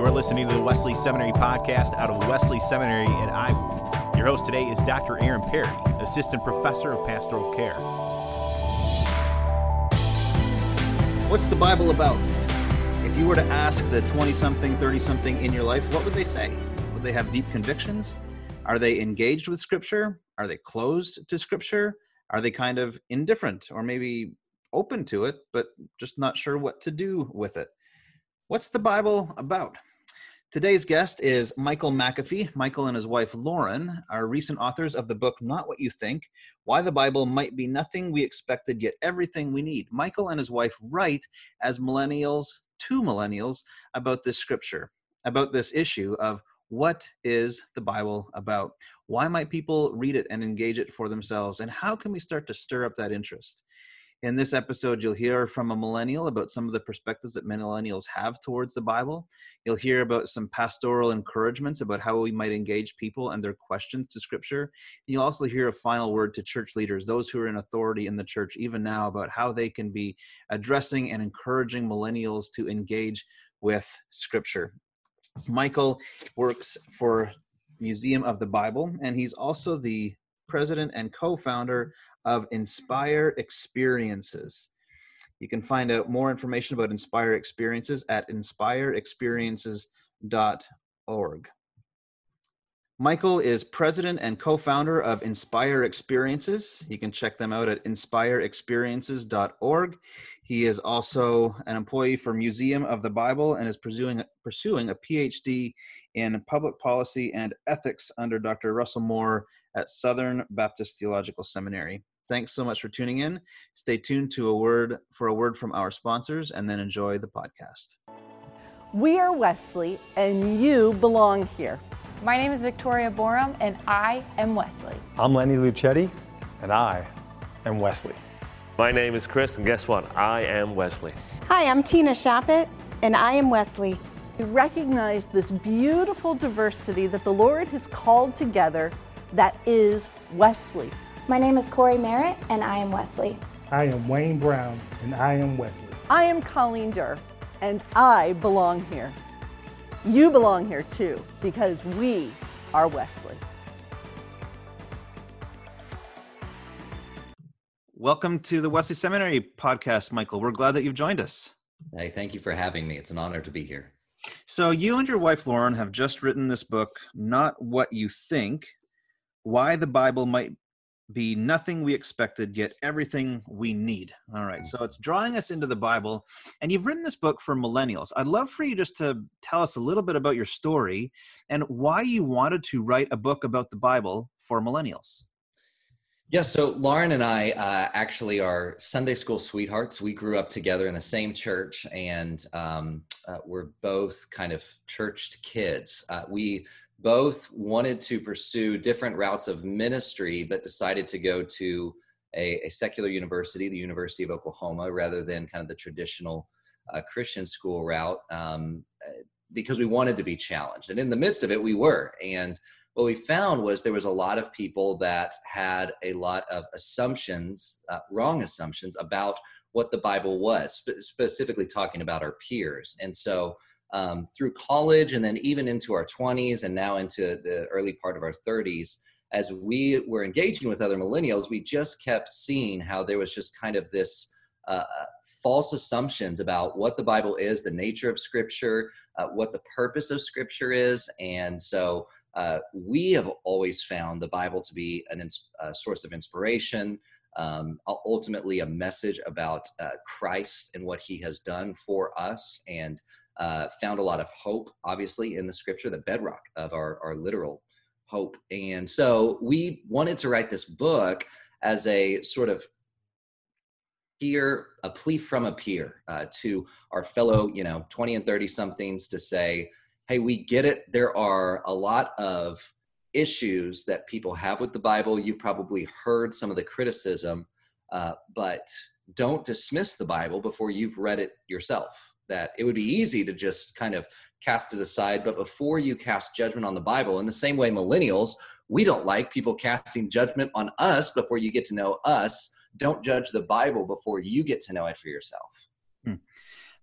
You're listening to the Wesley Seminary podcast out of Wesley Seminary in Iowa. Your host today is Dr. Aaron Perry, Assistant Professor of Pastoral Care. What's the Bible about? If you were to ask the 20 something, 30 something in your life, what would they say? Would they have deep convictions? Are they engaged with Scripture? Are they closed to Scripture? Are they kind of indifferent or maybe open to it, but just not sure what to do with it? What's the Bible about? Today's guest is Michael McAfee. Michael and his wife Lauren are recent authors of the book Not What You Think Why the Bible Might Be Nothing We Expected Yet Everything We Need. Michael and his wife write as millennials to millennials about this scripture, about this issue of what is the Bible about? Why might people read it and engage it for themselves? And how can we start to stir up that interest? In this episode, you'll hear from a millennial about some of the perspectives that millennials have towards the Bible. You'll hear about some pastoral encouragements about how we might engage people and their questions to Scripture. And you'll also hear a final word to church leaders, those who are in authority in the church, even now, about how they can be addressing and encouraging millennials to engage with Scripture. Michael works for Museum of the Bible, and he's also the president and co-founder of Inspire Experiences. You can find out more information about Inspire Experiences at inspireexperiences.org. Michael is president and co founder of Inspire Experiences. You can check them out at inspireexperiences.org. He is also an employee for Museum of the Bible and is pursuing, pursuing a PhD in public policy and ethics under Dr. Russell Moore at Southern Baptist Theological Seminary. Thanks so much for tuning in. Stay tuned to a word for a word from our sponsors and then enjoy the podcast. We are Wesley and you belong here. My name is Victoria Borum, and I am Wesley. I'm Lenny Lucetti, and I am Wesley. My name is Chris, and guess what? I am Wesley. Hi, I'm Tina Shappett, and I am Wesley. We recognize this beautiful diversity that the Lord has called together that is Wesley. My name is Corey Merritt, and I am Wesley. I am Wayne Brown, and I am Wesley. I am Colleen Durr, and I belong here. You belong here too, because we are Wesley. Welcome to the Wesley Seminary podcast, Michael. We're glad that you've joined us. Hey, thank you for having me. It's an honor to be here. So, you and your wife Lauren have just written this book, Not What You Think Why the Bible Might Be Nothing We Expected, Yet Everything We Need. All right, so it's drawing us into the Bible, and you've written this book for millennials. I'd love for you just to tell us a little bit about your story and why you wanted to write a book about the Bible for millennials. Yeah, so Lauren and I uh, actually are Sunday school sweethearts. We grew up together in the same church, and um, uh, we're both kind of churched kids. Uh, we both wanted to pursue different routes of ministry, but decided to go to a, a secular university, the University of Oklahoma, rather than kind of the traditional uh, Christian school route, um, because we wanted to be challenged. And in the midst of it, we were. And what we found was there was a lot of people that had a lot of assumptions, uh, wrong assumptions about what the Bible was, spe- specifically talking about our peers. And so um, through college and then even into our 20s and now into the early part of our 30s, as we were engaging with other millennials, we just kept seeing how there was just kind of this uh, false assumptions about what the Bible is, the nature of Scripture, uh, what the purpose of Scripture is. And so uh, we have always found the Bible to be an a source of inspiration, um, ultimately a message about uh, Christ and what He has done for us, and uh, found a lot of hope, obviously, in the Scripture, the bedrock of our, our literal hope. And so we wanted to write this book as a sort of peer, a plea from a peer uh, to our fellow, you know, 20 and 30 somethings to say, hey, we get it. There are a lot of issues that people have with the Bible. You've probably heard some of the criticism, uh, but don't dismiss the Bible before you've read it yourself. That it would be easy to just kind of cast it aside, but before you cast judgment on the Bible, in the same way, millennials, we don't like people casting judgment on us before you get to know us. Don't judge the Bible before you get to know it for yourself. Hmm.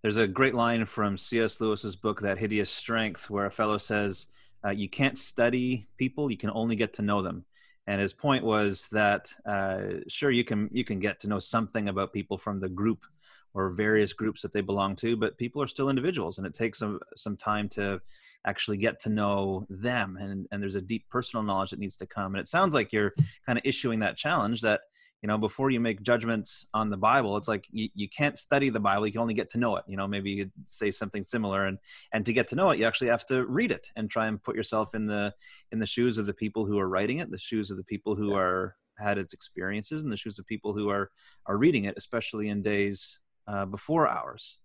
There's a great line from C.S. Lewis's book, That Hideous Strength, where a fellow says, uh, You can't study people, you can only get to know them. And his point was that uh, sure you can you can get to know something about people from the group or various groups that they belong to, but people are still individuals, and it takes some some time to actually get to know them. And and there's a deep personal knowledge that needs to come. And it sounds like you're kind of issuing that challenge that you know before you make judgments on the bible it's like you, you can't study the bible you can only get to know it you know maybe you say something similar and and to get to know it you actually have to read it and try and put yourself in the in the shoes of the people who are writing it the shoes of the people who are had its experiences and the shoes of people who are are reading it especially in days uh, before ours.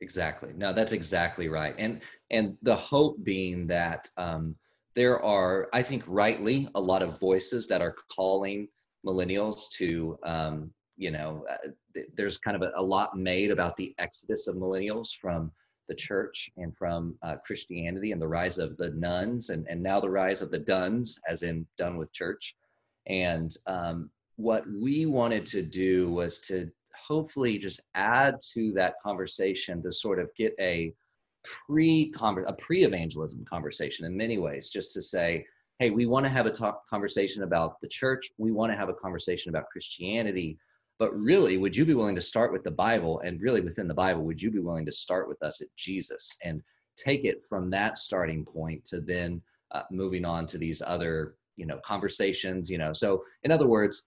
Exactly. No that's exactly right. And and the hope being that um there are i think rightly a lot of voices that are calling millennials to um, you know uh, th- there's kind of a, a, lot made about the exodus of millennials from the church and from uh, christianity and the rise of the nones and, and now the rise of the duns as in done with church. And um, what we wanted to do was to hopefully just add to that conversation to sort of get a pre a pre-evangelism conversation in many ways just to say hey, we want to have a talk, conversation about the church. We want to have a conversation about Christianity. But really, would you be willing to start with the Bible? And really, within the Bible, would you be willing to start with us at Jesus and take it from that starting point to then uh, moving on to these other, you know, conversations? You know, so in other words,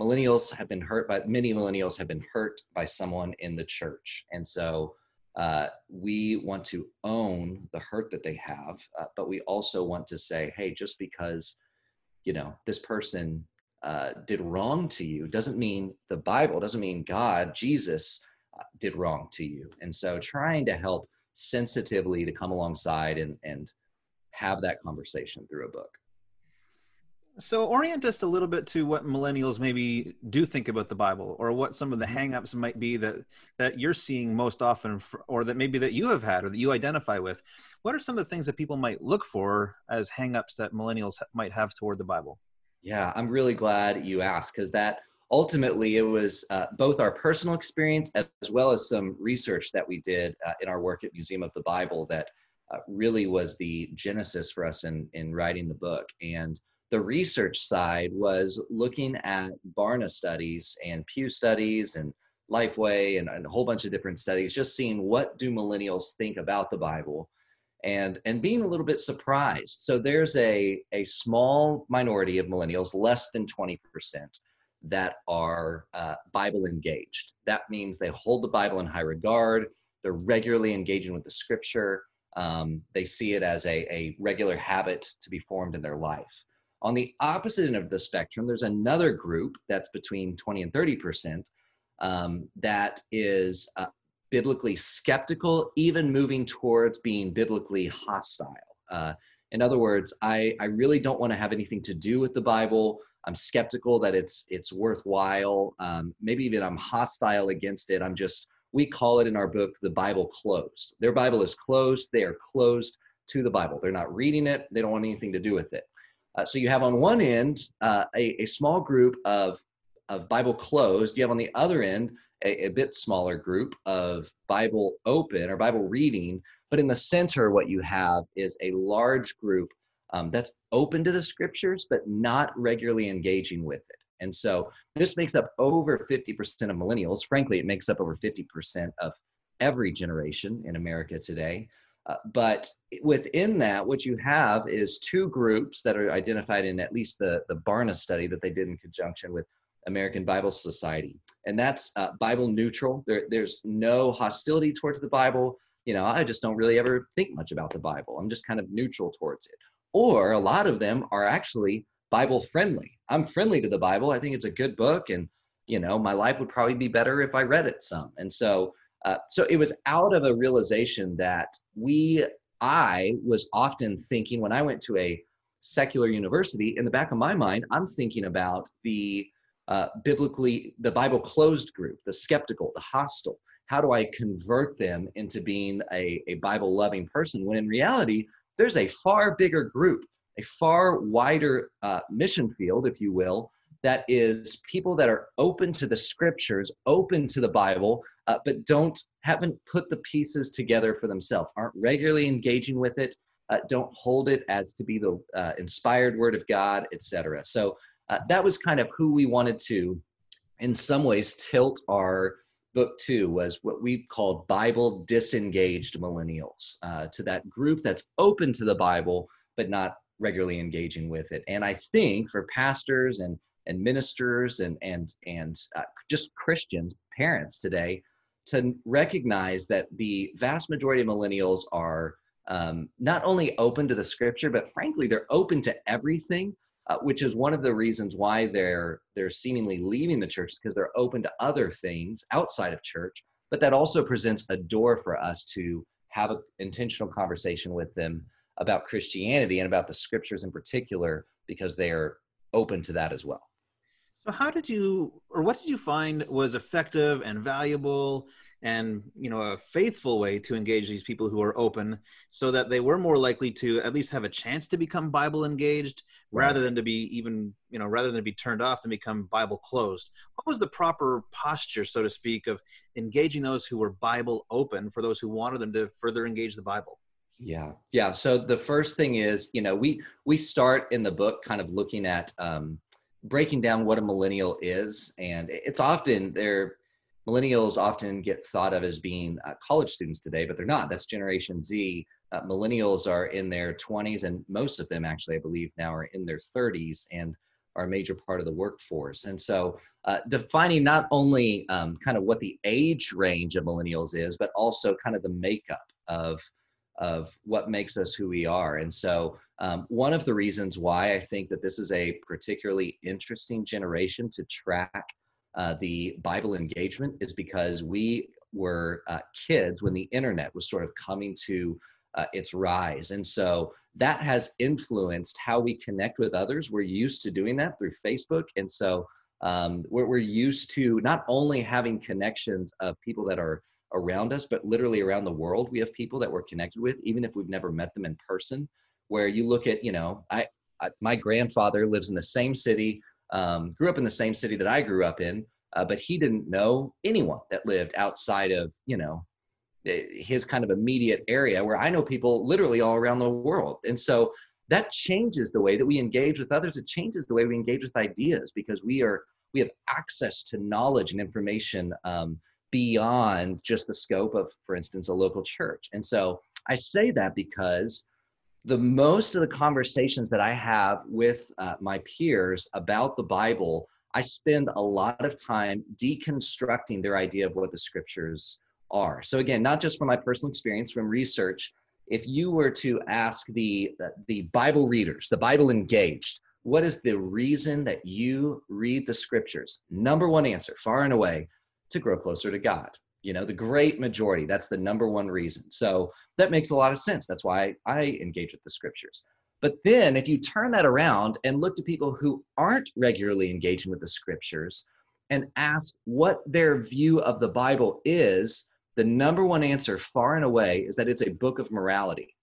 millennials have been hurt by many millennials have been hurt by someone in the church, and so uh, we want to own the hurt that they have, uh, but we also want to say, hey, just because you know this person uh, did wrong to you doesn't mean the Bible doesn't mean God, Jesus uh, did wrong to you. And so, trying to help sensitively to come alongside and and have that conversation through a book. So orient us a little bit to what millennials maybe do think about the Bible, or what some of the mm-hmm. hangups might be that that you're seeing most often, or that maybe that you have had, or that you identify with. What are some of the things that people might look for as hangups that millennials might have toward the Bible? Yeah, I'm really glad you asked because that ultimately it was uh, both our personal experience as well as some research that we did uh, in our work at Museum of the Bible that uh, really was the genesis for us in in writing the book and the research side was looking at Barna studies and Pew studies and Lifeway and, and, a whole bunch of different studies, just seeing what do millennials think about the Bible and and being a little bit surprised. So there's a, a small minority of millennials, less than 20%, that are uh, Bible engaged. That means they hold the Bible in high regard, they're regularly engaging with the scripture. Um, they see it as a, a regular habit to be formed in their life. On the opposite end of the spectrum, there's another group that's between 20 and 30% um, that is uh, biblically skeptical, even moving towards being biblically hostile. Uh, in other words, I, I really don't want to have anything to do with the Bible. I'm skeptical that it's it's worthwhile. Um, maybe even I'm hostile against it. I'm just we call it in our book the Bible closed. Their Bible is closed. They are closed to the Bible. They're not reading it. They don't want anything to do with it. Uh, so you have on one end uh, a, a small group of, of Bible closed. You have on the other end a, a bit smaller group of Bible open or Bible reading. But in the center, what you have is a large group um, that's open to the scriptures, but not regularly engaging with it. And so this makes up over 50% of millennials. Frankly, it makes up over 50% of every generation in America today. Uh, but within that, what you have is two groups that are identified in at least the, the Barna study that they did in conjunction with American Bible Society. And that's uh, Bible neutral. There, there's no hostility towards the Bible. You know, I just don't really ever think much about the Bible. I'm just kind of neutral towards it. Or a lot of them are actually Bible friendly. I'm friendly to the Bible. I think it's a good book. And, you know, my life would probably be better if I read it some. And so uh, so it was out of a realization that we, I was often thinking when I went to a secular university, in the back of my mind, I'm thinking about the uh, biblically, the Bible closed group, the skeptical, the hostile. How do I convert them into being a, a Bible loving person? When in reality, there's a far bigger group, a far wider uh, mission field, if you will, that is people that are open to the scriptures, open to the Bible, uh, but don't haven't put the pieces together for themselves, aren't regularly engaging with it, uh, don't hold it as to be the uh, inspired word of God, etc. So uh, that was kind of who we wanted to, in some ways, tilt our book to was what we called Bible disengaged millennials uh, to that group that's open to the Bible but not regularly engaging with it. And I think for pastors and and ministers and and and uh, just Christians, parents today, to recognize that the vast majority of millennials are um, not only open to the scripture, but frankly, they're open to everything, uh, which is one of the reasons why they're they're seemingly leaving the church because they're open to other things outside of church. But that also presents a door for us to have an intentional conversation with them about Christianity and about the scriptures in particular, because they are open to that as well. So, how did you, or what did you find was effective and valuable and you know a faithful way to engage these people who are open so that they were more likely to at least have a chance to become bible engaged right. rather than to be even you know rather than to be turned off to become bible closed? What was the proper posture so to speak of engaging those who were bible open for those who wanted them to further engage the bible? Yeah. Yeah. So the first thing is you know we we start in the book kind of looking at um breaking down what a millennial is and it's often they're millennials often get thought of as being uh, college students today, but they're not. That's Generation Z. Uh, millennials are in their 20s, and most of them, actually, I believe, now are in their 30s and are a major part of the workforce. And so, uh, defining not only um, kind of what the age range of millennials is, but also kind of the makeup of of what makes us who we are. And so, um, one of the reasons why I think that this is a particularly interesting generation to track uh, the Bible engagement is because we were uh, kids when the internet was sort of coming to uh, its rise. And so that has influenced how we connect with others. We're used to doing that through Facebook. And so um, we're, we're used to not only having connections of people that are around us, but literally around the world. We have people that we're connected with, even if we've never met them in person, where you look at, you know, I, I my grandfather lives in the same city um, grew up in the same city that I grew up in, uh, but he didn't know anyone that lived outside of, you know, his kind of immediate area where I know people literally all around the world. And so that changes the way that we engage with others. It changes the way we engage with ideas because we are we have access to knowledge and information um, beyond just the scope of, for instance, a local church. And so I say that because the most of the conversations that I have with uh, my peers about the Bible, I spend a lot of time deconstructing their idea of what the scriptures are. So again, not just from my personal experience, from research. If you were to ask the the Bible readers, the Bible engaged, what is the reason that you read the scriptures? Number one answer, far and away, to grow closer to God you know the great majority that's the number one reason. So that makes a lot of sense. That's why i engage with the scriptures. But then if you turn that around and look to people who aren't regularly engaging with the scriptures and ask what their view of the bible is the number one answer far and away is that it's a book of morality.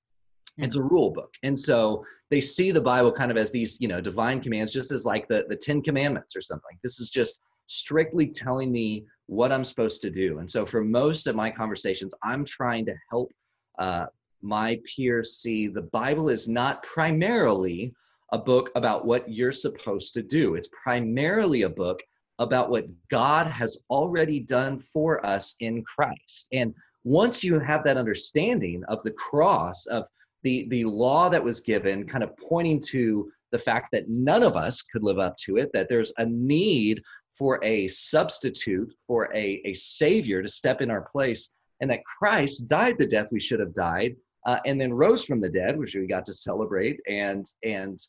Hmm. It's a rule book. And so they see the bible kind of as these you know divine commands just as like the the 10 commandments or something. This is just strictly telling me what I'm supposed to do. And so for most of my conversations, I'm trying to help uh, my peers see the Bible is not primarily a book about what you're supposed to do. It's primarily a book about what God has already done for us in Christ. And once you have that understanding of the cross, of the, the law that was given, kind of pointing to the fact that none of us could live up to it, that there's a need for a substitute, for a, a savior to step in our place, and that Christ died the death we should have died, uh, and then rose from the dead, which we got to celebrate, and and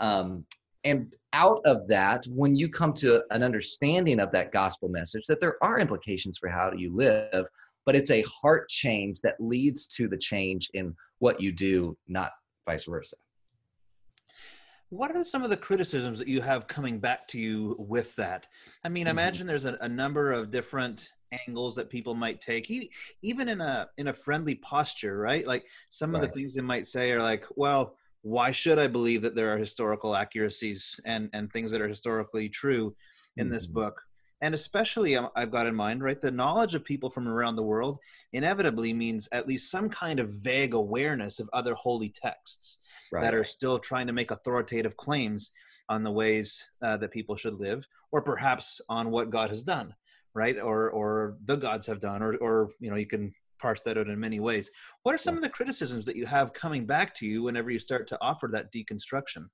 um, and out of that, when you come to an understanding of that gospel message, that there are implications for how you live, but it's a heart change that leads to the change in what you do, not vice versa. What are some of the criticisms that you have coming back to you with that? I mean, mm-hmm. imagine there's a, a, number of different angles that people might take, even in a in a friendly posture, right? Like some right. of the things they might say are like, "Well, why should I believe that there are historical accuracies and and things that are historically true in mm-hmm. this book?" and especially um, I've got in mind, right, the knowledge of people from around the world inevitably means at least some kind of vague awareness of other holy texts right. that are still trying to make authoritative claims on the ways uh, that people should live, or perhaps on what God has done, right, or or the gods have done, or or you know you can parse that out in many ways. What are some of the criticisms that you have coming back to you whenever you start to offer that deconstruction?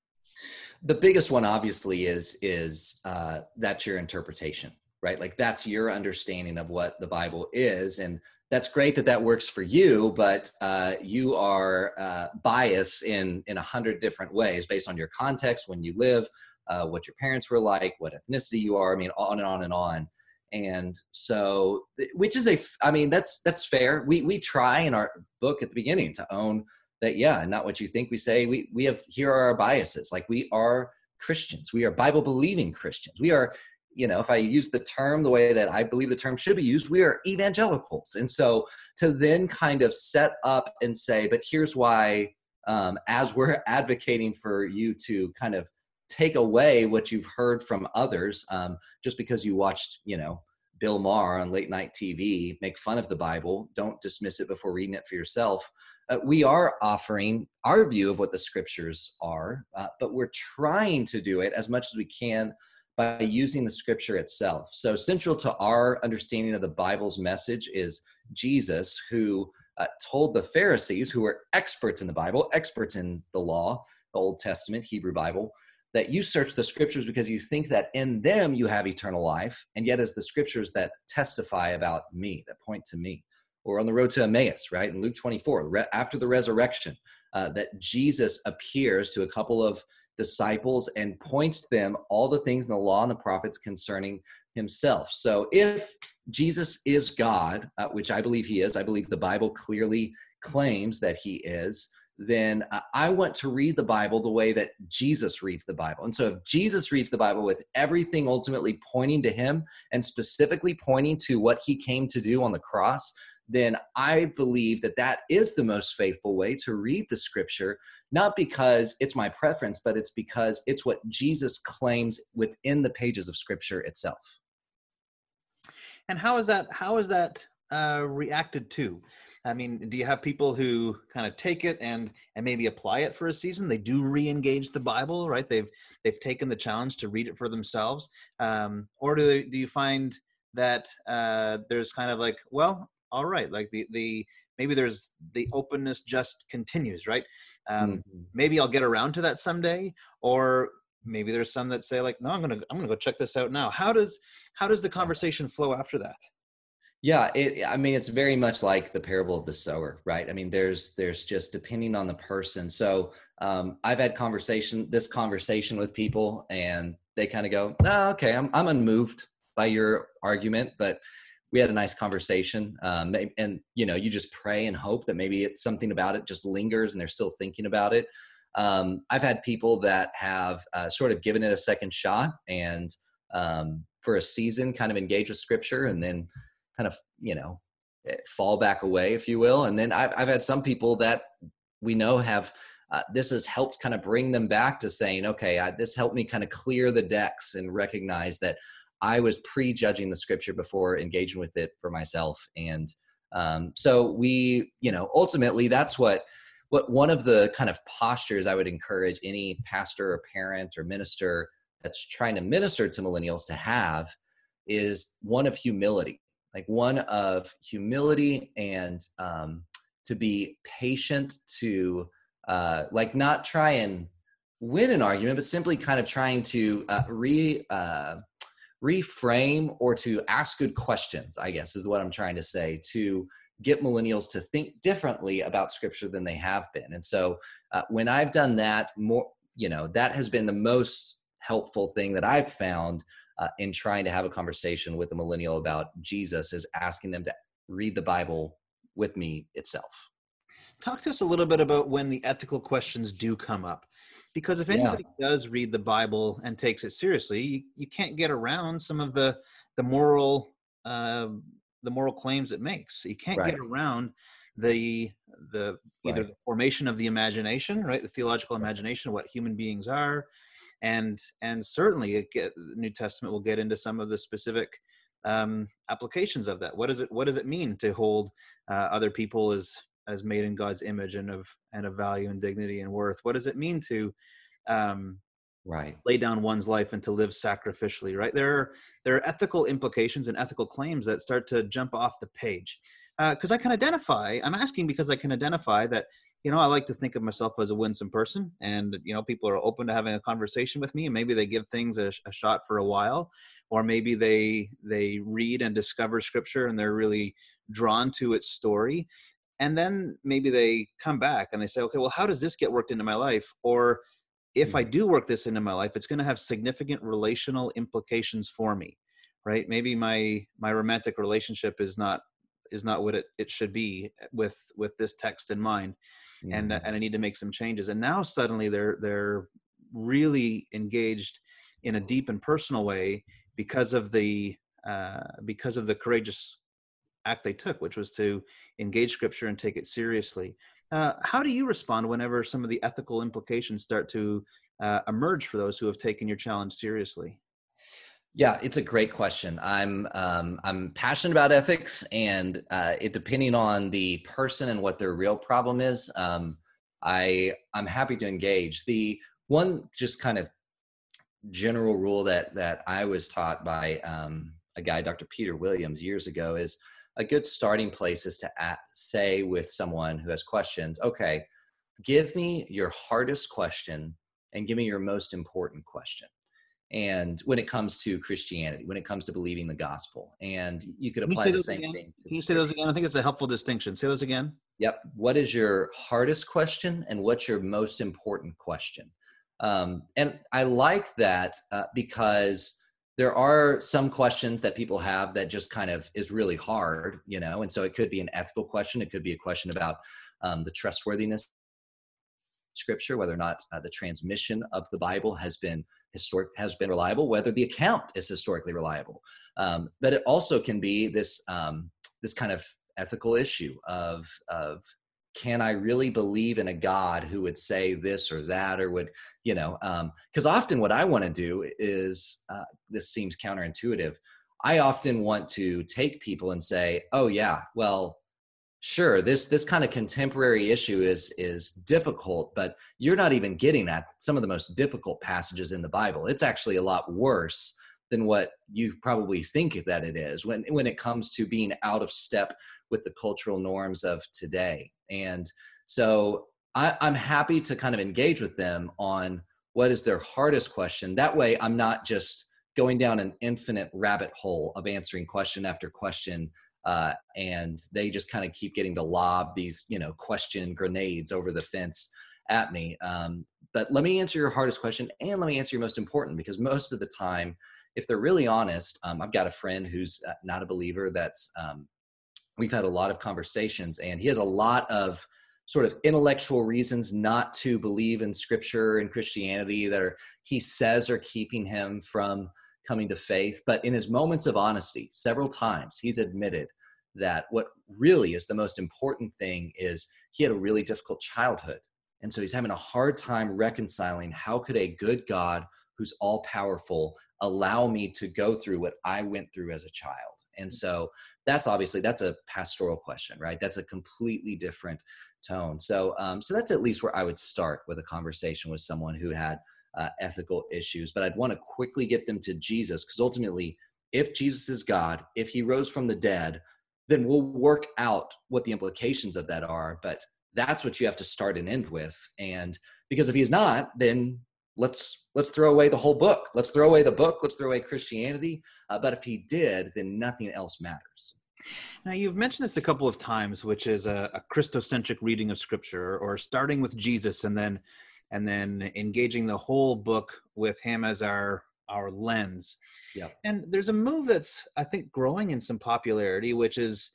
The biggest one, obviously, is is uh, that's your interpretation, right? Like that's your understanding of what the Bible is, and that's great that that works for you. But uh, you are uh, biased in in a hundred different ways based on your context, when you live, uh, what your parents were like, what ethnicity you are. I mean, on and on and on. And so, which is a, I mean, that's that's fair. We we try in our book at the beginning to own that yeah not what you think we say we we have here are our biases like we are christians we are bible believing christians we are you know if i use the term the way that i believe the term should be used we are evangelicals and so to then kind of set up and say but here's why um, as we're advocating for you to kind of take away what you've heard from others um, just because you watched you know Bill Maher on late night TV make fun of the Bible. Don't dismiss it before reading it for yourself. Uh, we are offering our view of what the scriptures are, uh, but we're trying to do it as much as we can by using the scripture itself. So, central to our understanding of the Bible's message is Jesus, who uh, told the Pharisees, who were experts in the Bible, experts in the law, the Old Testament, Hebrew Bible, that you search the scriptures because you think that in them you have eternal life, and yet it's the scriptures that testify about me, that point to me. Or on the road to Emmaus, right? In Luke 24, after the resurrection, uh, that Jesus appears to a couple of disciples and points them all the things in the law and the prophets concerning himself. So if Jesus is God, uh, which I believe he is, I believe the Bible clearly claims that he is, then I want to read the Bible the way that Jesus reads the Bible. And so if Jesus reads the Bible with everything ultimately pointing to him and specifically pointing to what he came to do on the cross, then I believe that that is the most faithful way to read the scripture, not because it's my preference, but it's because it's what Jesus claims within the pages of scripture itself. And how is that how is that uh, reacted to? I mean, do you have people who kind of take it and and maybe apply it for a season? They do re-engage the Bible, right? They've they've taken the challenge to read it for themselves, um, or do they, do you find that uh, there's kind of like, well, all right, like the the maybe there's the openness just continues, right? Um, mm-hmm. Maybe I'll get around to that someday, or maybe there's some that say like, no, I'm gonna I'm gonna go check this out now. How does how does the conversation flow after that? Yeah, it, I mean, it's very much like the parable of the sower, right? I mean, there's there's just depending on the person. So um, I've had conversation this conversation with people, and they kind of go, "Oh, okay, I'm I'm unmoved by your argument, but we had a nice conversation." Um, and you know, you just pray and hope that maybe it's something about it just lingers, and they're still thinking about it. Um, I've had people that have uh, sort of given it a second shot and um, for a season kind of engage with scripture, and then kind of you know eh, fall back away if you will and then i've, I've had some people that we know have uh, this has helped kind of bring them back to saying okay I, this helped me kind of clear the decks and recognize that i was prejudging the scripture before engaging with it for myself. And um, so we you know ultimately that's what what one of the kind of postures i would encourage any pastor or parent or minister that's trying to minister to millennials to have is one of humility like one of humility and um, to be patient to uh, like not try and win an argument but simply kind of trying to uh, re uh, reframe or to ask good questions i guess is what i'm trying to say to get millennials to think differently about scripture than they have been and so uh, when i've done that more you know that has been the most helpful thing that i've found uh, in trying to have a conversation with a millennial about Jesus is asking them to read the Bible with me itself. Talk to us a little bit about when the ethical questions do come up. Because if anybody yeah. does read the Bible and takes it seriously, you, you can't get around some of the the moral uh, the moral claims it makes. You can't right. get around the the either right. the formation of the imagination, right, the theological imagination, of what human beings are, and and certainly get, the New Testament will get into some of the specific um, applications of that. What does it What does it mean to hold uh, other people as as made in God's image and of and of value and dignity and worth? What does it mean to um, right lay down one's life and to live sacrificially? Right there, are, there are ethical implications and ethical claims that start to jump off the page because uh, I can identify. I'm asking because I can identify that you know, I like to think of myself as a winsome person, and you know, people are open to having a conversation with me, and maybe they give things a, a shot for a while, or maybe they they read and discover Scripture, and they're really drawn to its story, and then maybe they come back and they say, okay, well, how does this get worked into my life, or if I mm. do work this into my life, it's going to have significant relational implications for me, right? Maybe my my romantic relationship is not is not what it, it should be with with this text in mind mm-hmm. and and i need to make some changes and now suddenly they're they're really engaged in a deep and personal way because of the uh, because of the courageous act they took which was to engage scripture and take it seriously uh, how do you respond whenever some of the ethical implications start to uh, emerge for those who have taken your challenge seriously yeah, it's a great question. I'm um, I'm passionate about ethics, and uh, it depending on the person and what their real problem is, um, I I'm happy to engage. The one just kind of general rule that that I was taught by um, a guy, Dr. Peter Williams, years ago, is a good starting place is to at, say with someone who has questions, okay, give me your hardest question and give me your most important question. And when it comes to christianity when it comes to believing the gospel and you could apply you the same again? thing can you say those again? I think it's a helpful distinction. Say those again. Yep. What is your hardest question and what's your most important question? Um, and i like that uh, because there are some questions that people have that just kind of is really hard you know and so it could be an ethical question it could be a question about um, the trustworthiness scripture whether or not uh, the transmission of the bible has been historic has been reliable, whether the account is historically reliable. Um, but it also can be this um, this kind of ethical issue of of can I really believe in a God who would say this or that or would you know? Because um, often what I want to do is uh, this seems counterintuitive. I often want to take people and say, oh yeah, well sure this this kind of contemporary issue is is difficult but you're not even getting at some of the most difficult passages in the bible it's actually a lot worse than what you probably think that it is when when it comes to being out of step with the cultural norms of today. And so I, i'm happy to kind of engage with them on what is their hardest question. That way i'm not just going down an infinite rabbit hole of answering question after question uh, and they just kind of keep getting to lob these you know question grenades over the fence at me. Um, but let me answer your hardest question and let me answer your most important because most of the time if they're really honest um, i've got a friend who's uh, not a believer that's um, we've had a lot of conversations and he has a lot of sort of intellectual reasons not to believe in scripture and christianity that are he says are keeping him from coming to faith but in his moments of honesty several times he's admitted that what really is the most important thing is he had a really difficult childhood. And so he's having a hard time reconciling how could a good God who's all powerful allow me to go through what I went through as a child? And so that's obviously that's a pastoral question, right? That's a completely different tone. So um, so that's at least where I would start with a conversation with someone who had uh, ethical issues. But I'd want to quickly get them to Jesus because ultimately, if Jesus is God, if he rose from the dead, then we'll work out what the implications of that are. But that's what you have to start and end with. And because if he's not, then let's let's throw away the whole book. Let's throw away the book. Let's throw away Christianity. Uh, but if he did, then nothing else matters. Now, you've mentioned this a couple of times, which is a, a Christocentric reading of Scripture, or starting with Jesus and then and then engaging the whole book with Him as our our lens. Yeah. And there's a move that's I think growing in some popularity, which is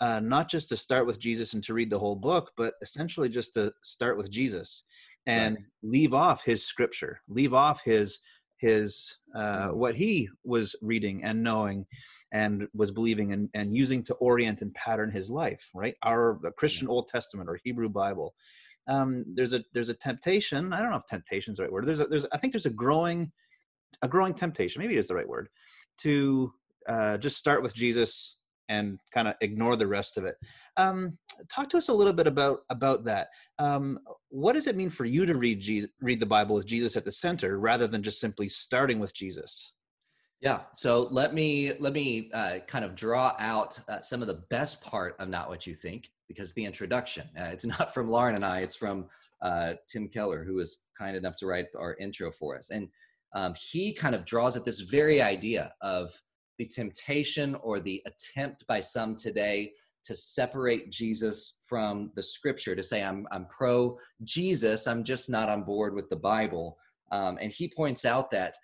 uh, not just to start with Jesus and to read the whole book, but essentially just to start with Jesus and right. leave off his scripture, leave off his his uh, what he was reading and knowing and was believing and, and using to orient and pattern his life right our christian old testament or hebrew bible um, there's a there's a temptation. I don't know if temptation is the right word. There's a, there's I think there's a growing a growing temptation. Maybe it is the right word to uh, just start with Jesus and kind of ignore the rest of it. Um, talk to us a little bit about about that. Um, what does it mean for you to read Jesus, read the Bible with Jesus at the center rather than just simply starting with Jesus? Yeah. So let me let me uh, kind of draw out uh, some of the best part of not what you think because the introduction. Uh, it's not from Lauren and I. It's from uh, Tim Keller, who was kind enough to write our intro for us, and um, he kind of draws at this very idea of the temptation or the attempt by some today to separate Jesus from the scripture, to say, I'm, I'm pro Jesus, I'm just not on board with the Bible. Um, and he points out that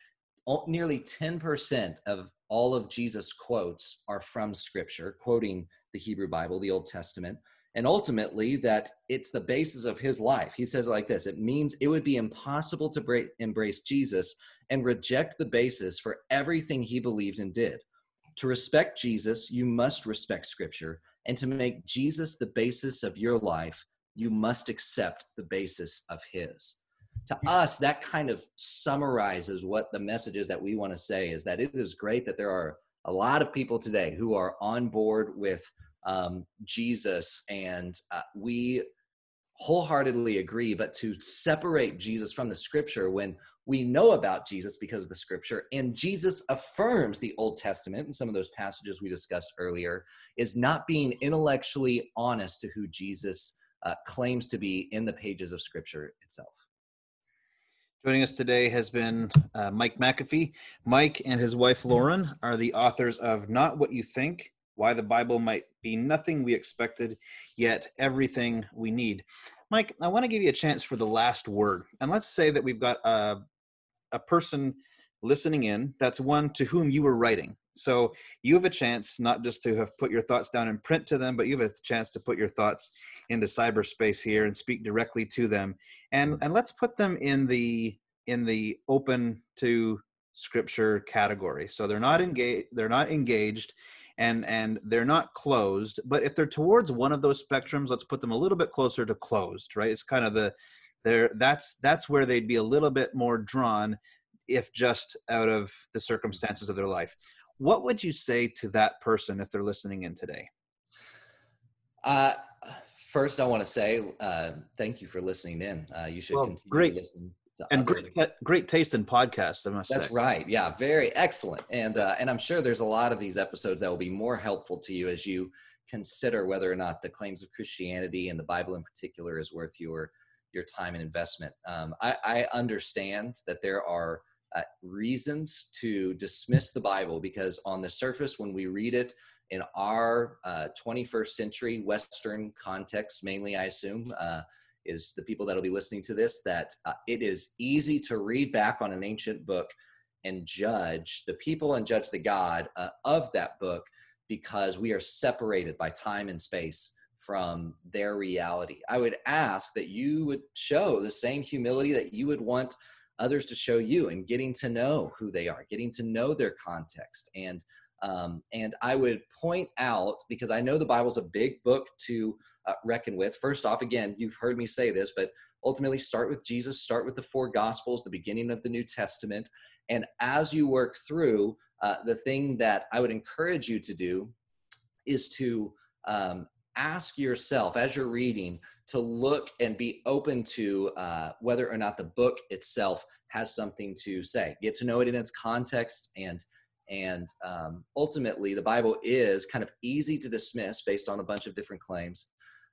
nearly 10% of all of Jesus' quotes are from scripture, quoting the Hebrew Bible, the Old Testament, and ultimately that it's the basis of his life. He says like this it means it would be impossible to embrace Jesus and reject the basis for everything he believed and did. To respect Jesus, you must respect scripture, and to make Jesus the basis of your life, you must accept the basis of his to us that kind of summarizes what the message is that we want to say is that it is great that there are a lot of people today who are on board with um, jesus and uh, we wholeheartedly agree but to separate jesus from the scripture when we know about jesus because of the scripture and jesus affirms the old testament and some of those passages we discussed earlier is not being intellectually honest to who jesus uh, claims to be in the pages of scripture itself Joining us today has been uh, Mike McAfee. Mike and his wife Lauren are the authors of Not What You Think Why the Bible Might Be Nothing We Expected, Yet Everything We Need. Mike, I want to give you a chance for the last word. And let's say that we've got a, a person listening in that's one to whom you were writing. So you have a chance not just to have put your thoughts down in print to them, but you have a chance to put your thoughts into cyberspace here and speak directly to them. And mm-hmm. and let's put them in the in the open to scripture category. So they're not engaged they're not engaged and and they're not closed, but if they're towards one of those spectrums, let's put them a little bit closer to closed, right? It's kind of the there that's that's where they'd be a little bit more drawn if just out of the circumstances of their life what would you say to that person if they're listening in today? Uh, first, I want to say uh, thank you for listening in. Uh, you should well, continue great. to listen. And great, great taste in podcasts. I must say. That's say. right. Yeah, very excellent. And uh, and I'm sure there's a lot of these episodes that will be more helpful to you as you consider whether or not the claims of Christianity and the Bible in particular is worth your your time and investment. Um, I, I understand that there are uh, reasons to dismiss the Bible because, on the surface, when we read it in our uh, 21st century Western context, mainly, I assume, uh, is the people that'll be listening to this, that uh, it is easy to read back on an ancient book and judge the people and judge the God uh, of that book because we are separated by time and space from their reality. I would ask that you would show the same humility that you would want others to show you and getting to know who they are, getting to know their context. And um, and I would point out because I know the Bible's a big book to uh, reckon with. First off, again, you've heard me say this, but ultimately start with Jesus, start with the four Gospels, the beginning of the New Testament. And as you work through, uh, the thing that I would encourage you to do is to um, ask yourself as you're reading to look and be open to uh, whether or not the book itself has something to say get to know it in its context and and um, ultimately the bible is kind of easy to dismiss based on a bunch of different claims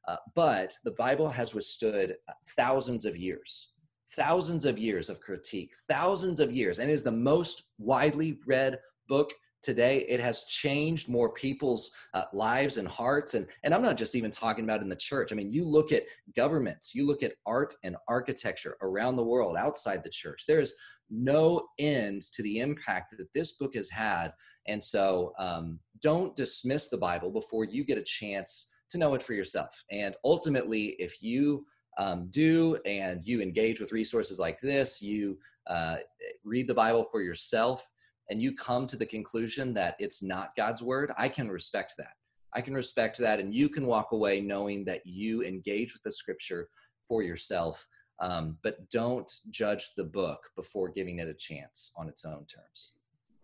uh, but the bible has withstood thousands of years thousands of years of critique thousands of years and is the most widely read book today it has changed more people's uh, lives and hearts and and i'm not just even talking about in the church. I mean you look at governments you look at art and architecture around the world outside the church. There is no end to the impact that this book has had and so um, don't dismiss the bible before you get a chance to know it for yourself. And ultimately if you um, do and you engage with resources like this you uh, read the bible for yourself and you come to the conclusion that it's not God's word, I can respect that. I can respect that. And you can walk away knowing that you engage with the scripture for yourself. Um, but don't judge the book before giving it a chance on its own terms.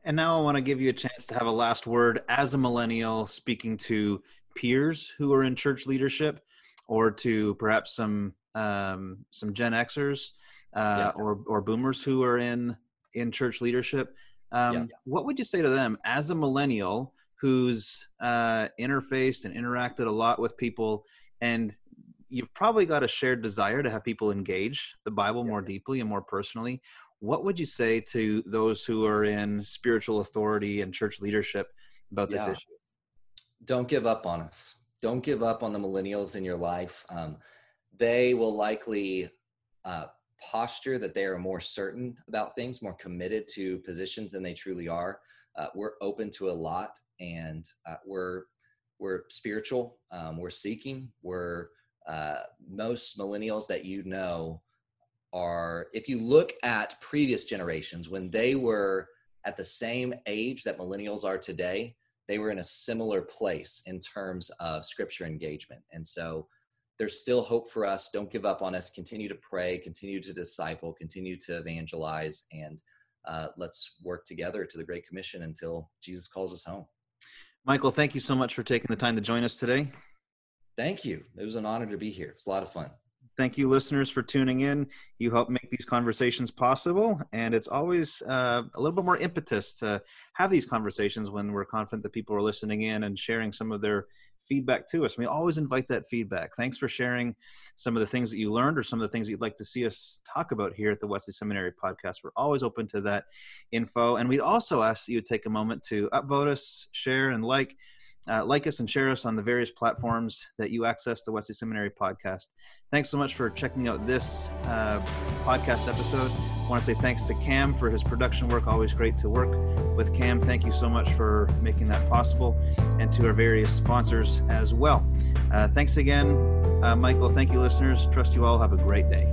And now I want to give you a chance to have a last word as a millennial speaking to peers who are in church leadership or to perhaps some um, some Gen Xers uh, yeah. or or boomers who are in in church leadership. Um, yeah. What would you say to them as a millennial who's uh, interfaced and interacted a lot with people, and you've probably got a shared desire to have people engage the Bible yeah. more deeply and more personally? What would you say to those who are in spiritual authority and church leadership about this issue? Don't give up on us. Don't give up on the millennials in your life. Um, they will likely uh, posture that they are more certain about things, more committed to positions than they truly are. Uh, we're open to a lot, and uh, we're we're spiritual. Um, we're seeking. We're uh, most millennials that you know are. If you look at previous generations when they were at the same age that millennials are today, they were in a similar place in terms of scripture engagement, and so there's still hope for us. Don't give up on us. Continue to pray, continue to disciple, continue to evangelize, and uh, let's work together to the Great Commission until Jesus calls us home. Michael, thank you so much for taking the time to join us today. Thank you. It was an honor to be here. It's a lot of fun. Thank you, listeners, for tuning in. You help make these conversations possible, and it's always uh, a little bit more impetus to have these conversations when we're confident that people are listening in and sharing some of their feedback to us. We always invite that feedback. Thanks for sharing some of the things that you learned or some of the things you'd like to see us talk about here at the Wesley Seminary podcast. We're always open to that info. And we'd also ask that you take a moment to upvote us, share, and like. Uh, like us and share us on the various platforms that you access the Wesley Seminary podcast. Thanks so much for checking out this uh, podcast episode. I want to say thanks to Cam for his production work. Always great to work with Cam. Thank you so much for making that possible, and to our various sponsors as well. Uh, thanks again, uh, Michael. Thank you, listeners. Trust you all. Have a great day.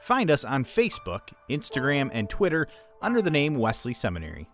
Find us on Facebook, Instagram, and Twitter under the name Wesley Seminary.